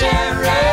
share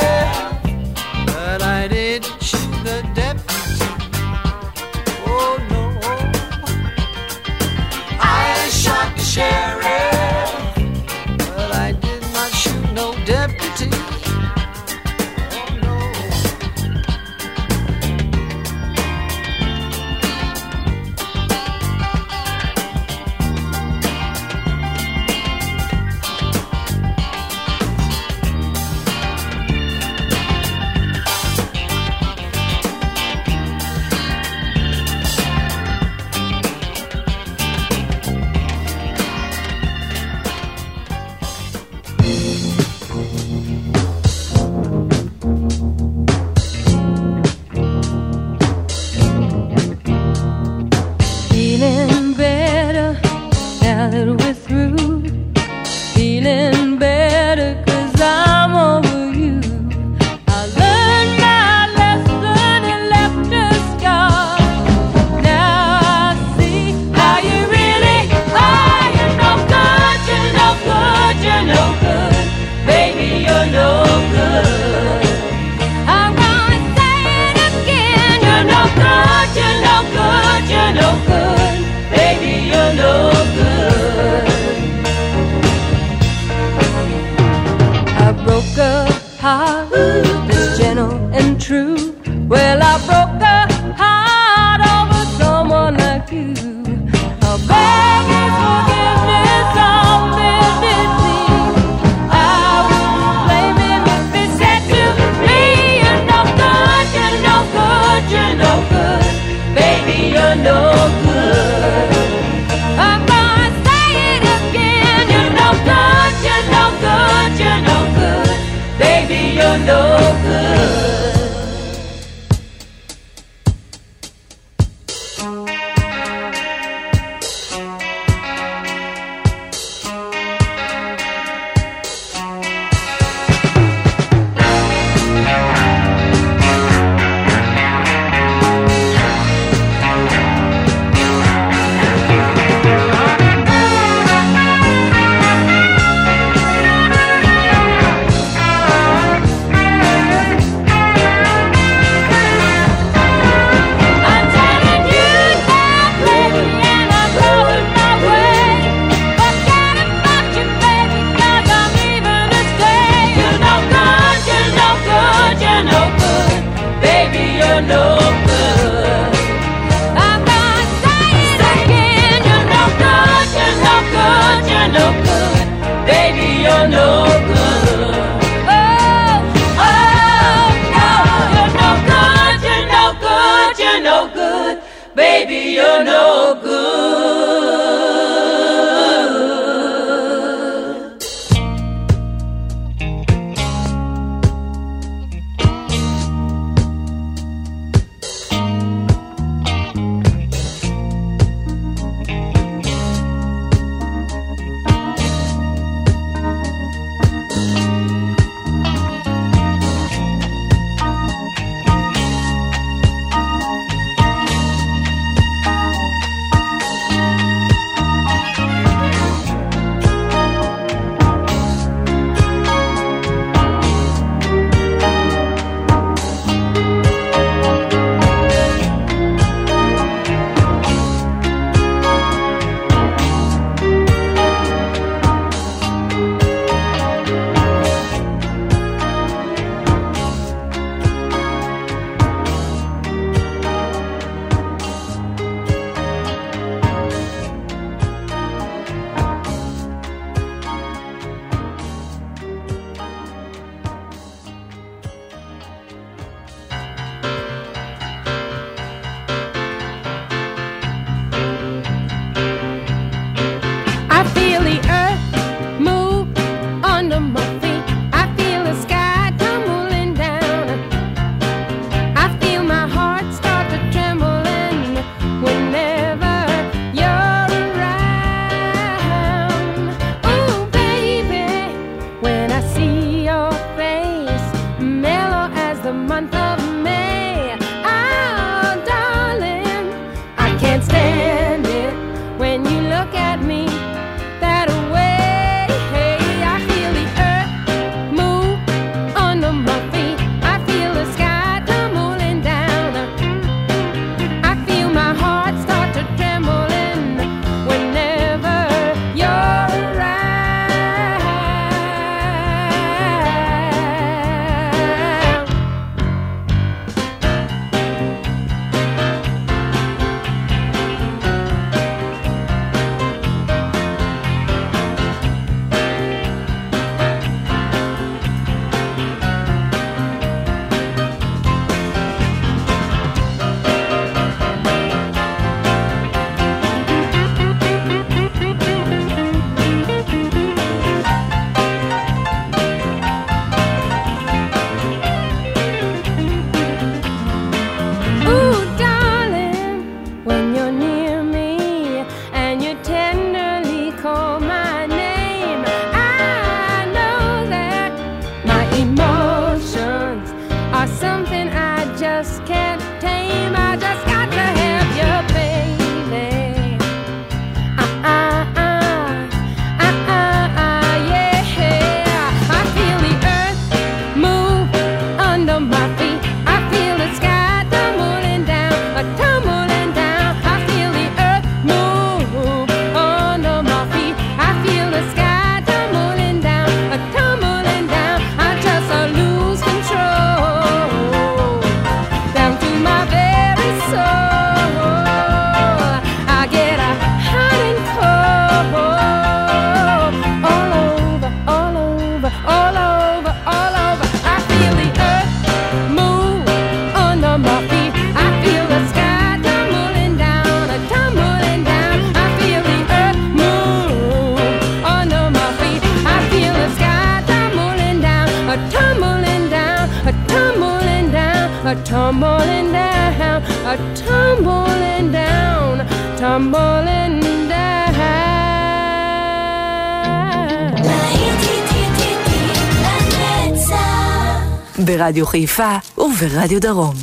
ברדיו חיפה וברדיו דרום.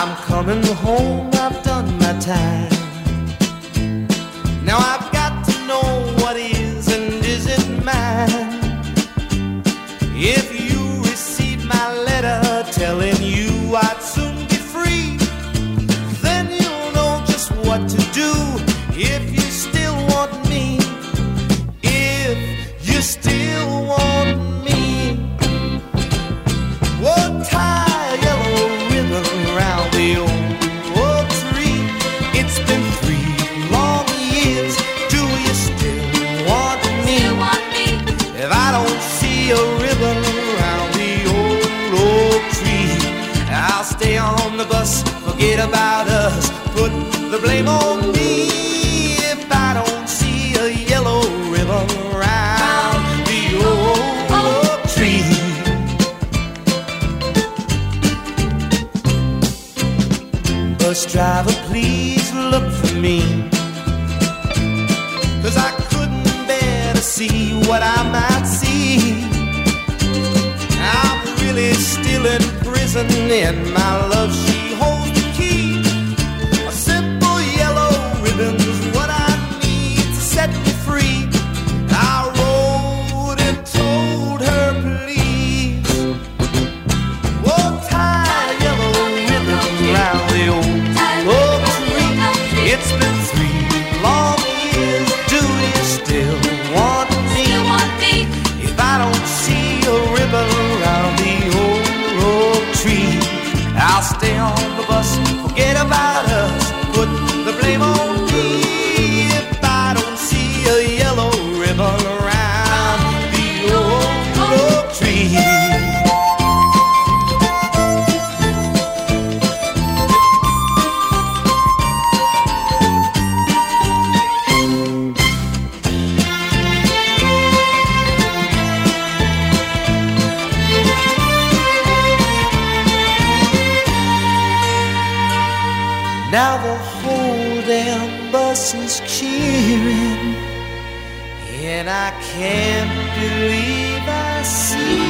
I'm coming home, about us. Put the blame on me if I don't see a yellow ribbon round the old tree. Bus driver, please look for me. Cause I couldn't bear to see what I might see. I'm really still in prison in Is cheering. And I can't believe I see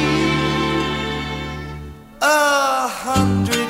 a hundred.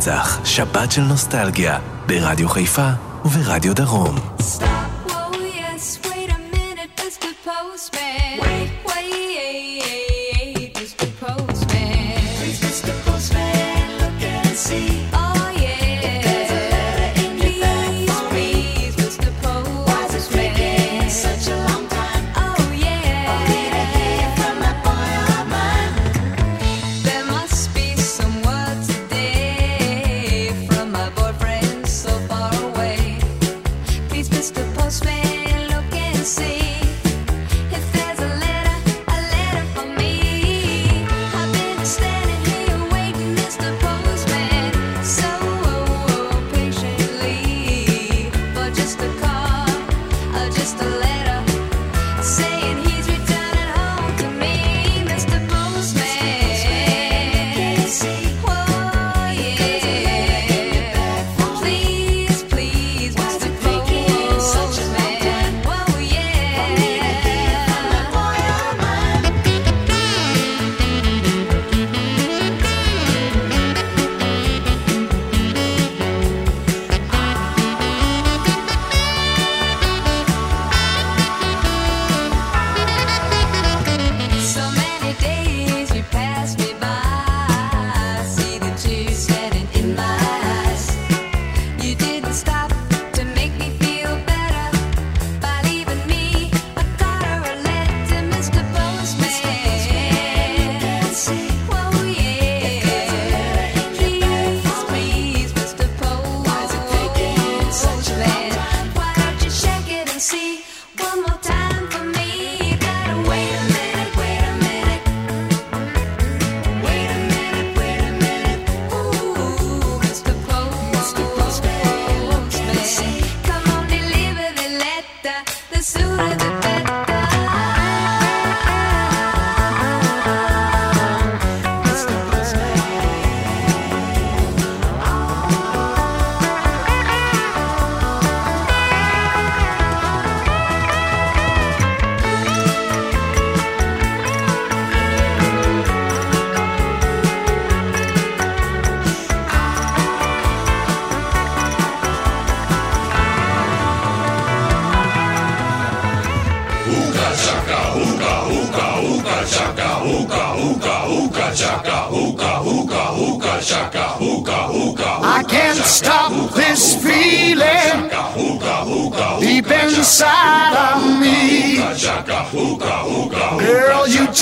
רצח, שבת של נוסטלגיה, ברדיו חיפה וברדיו דרום.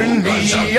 burn me.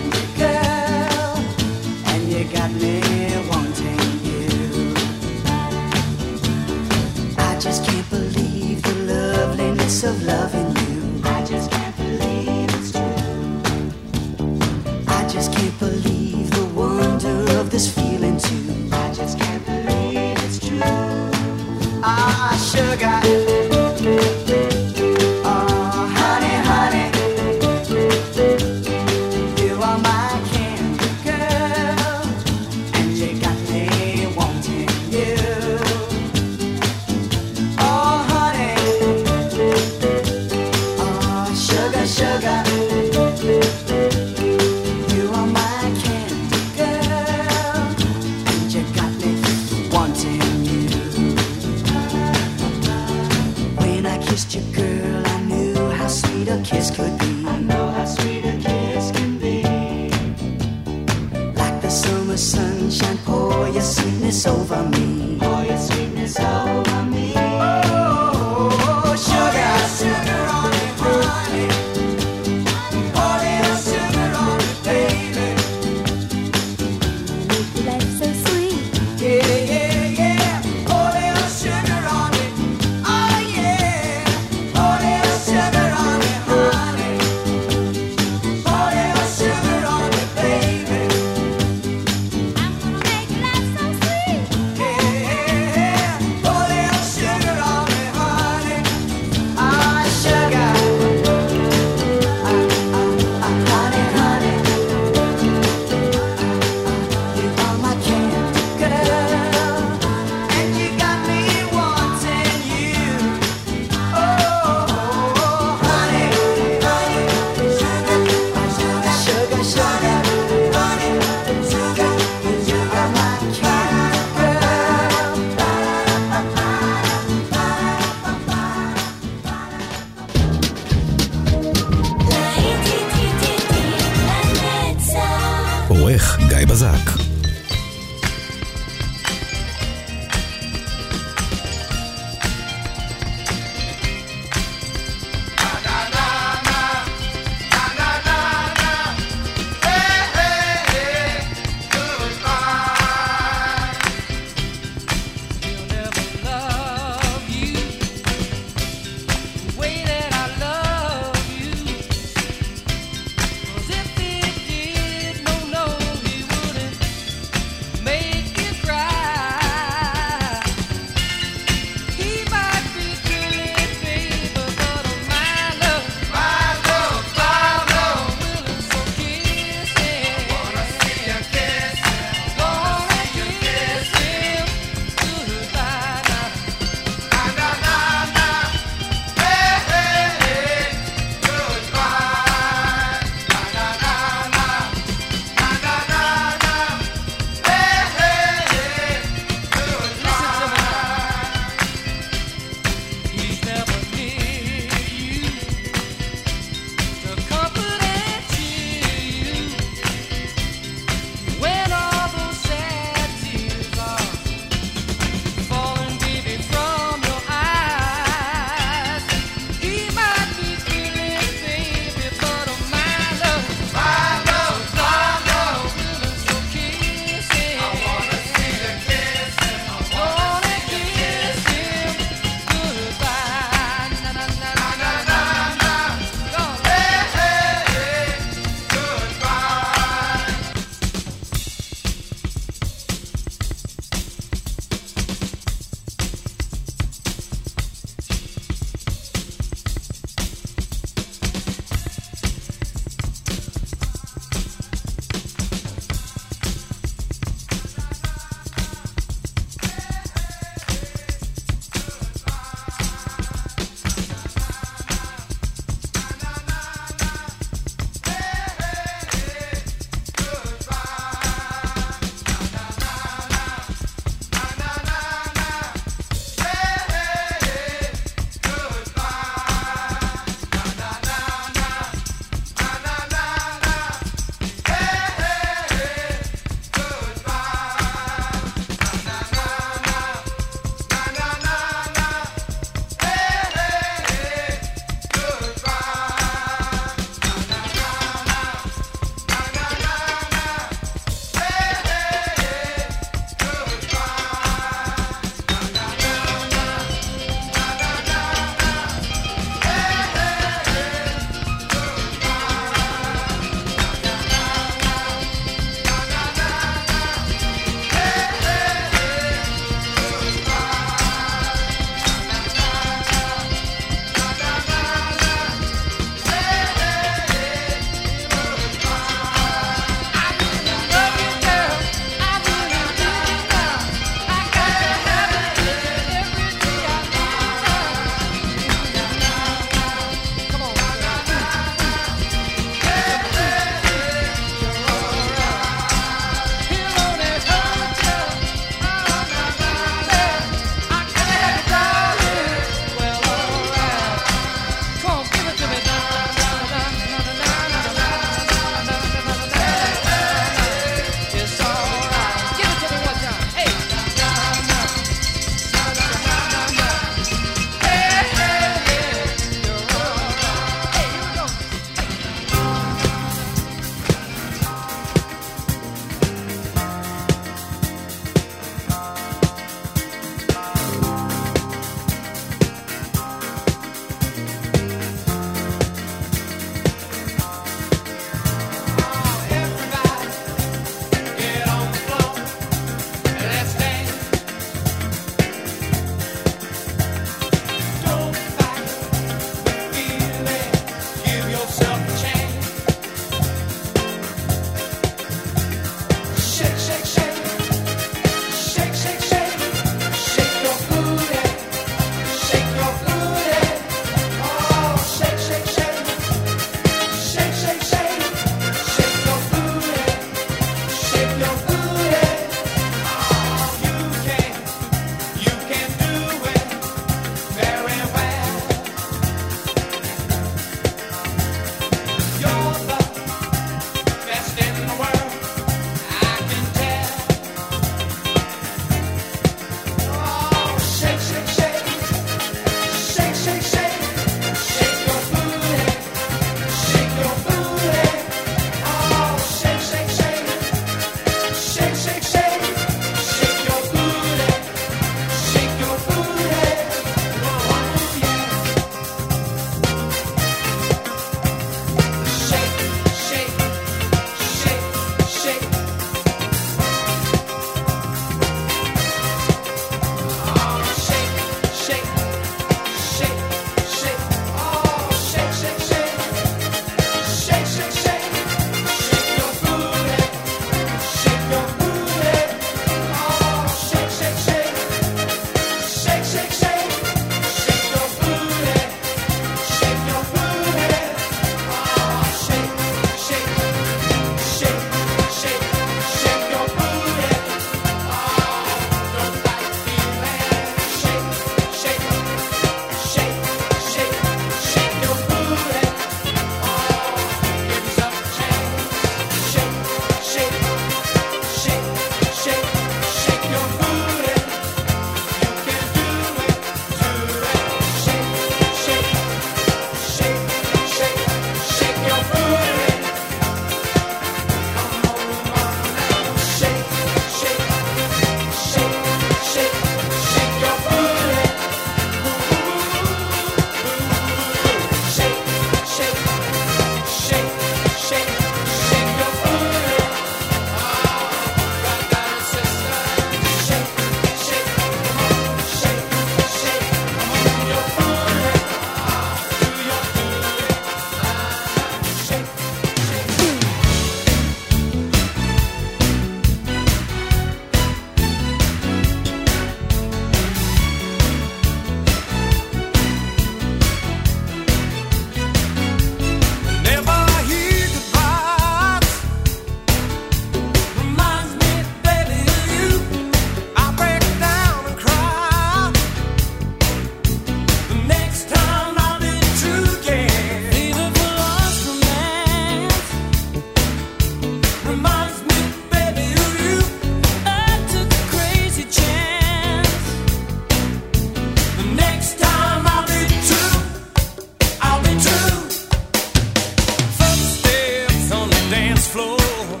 Floor.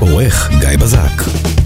עורך גיא בזק.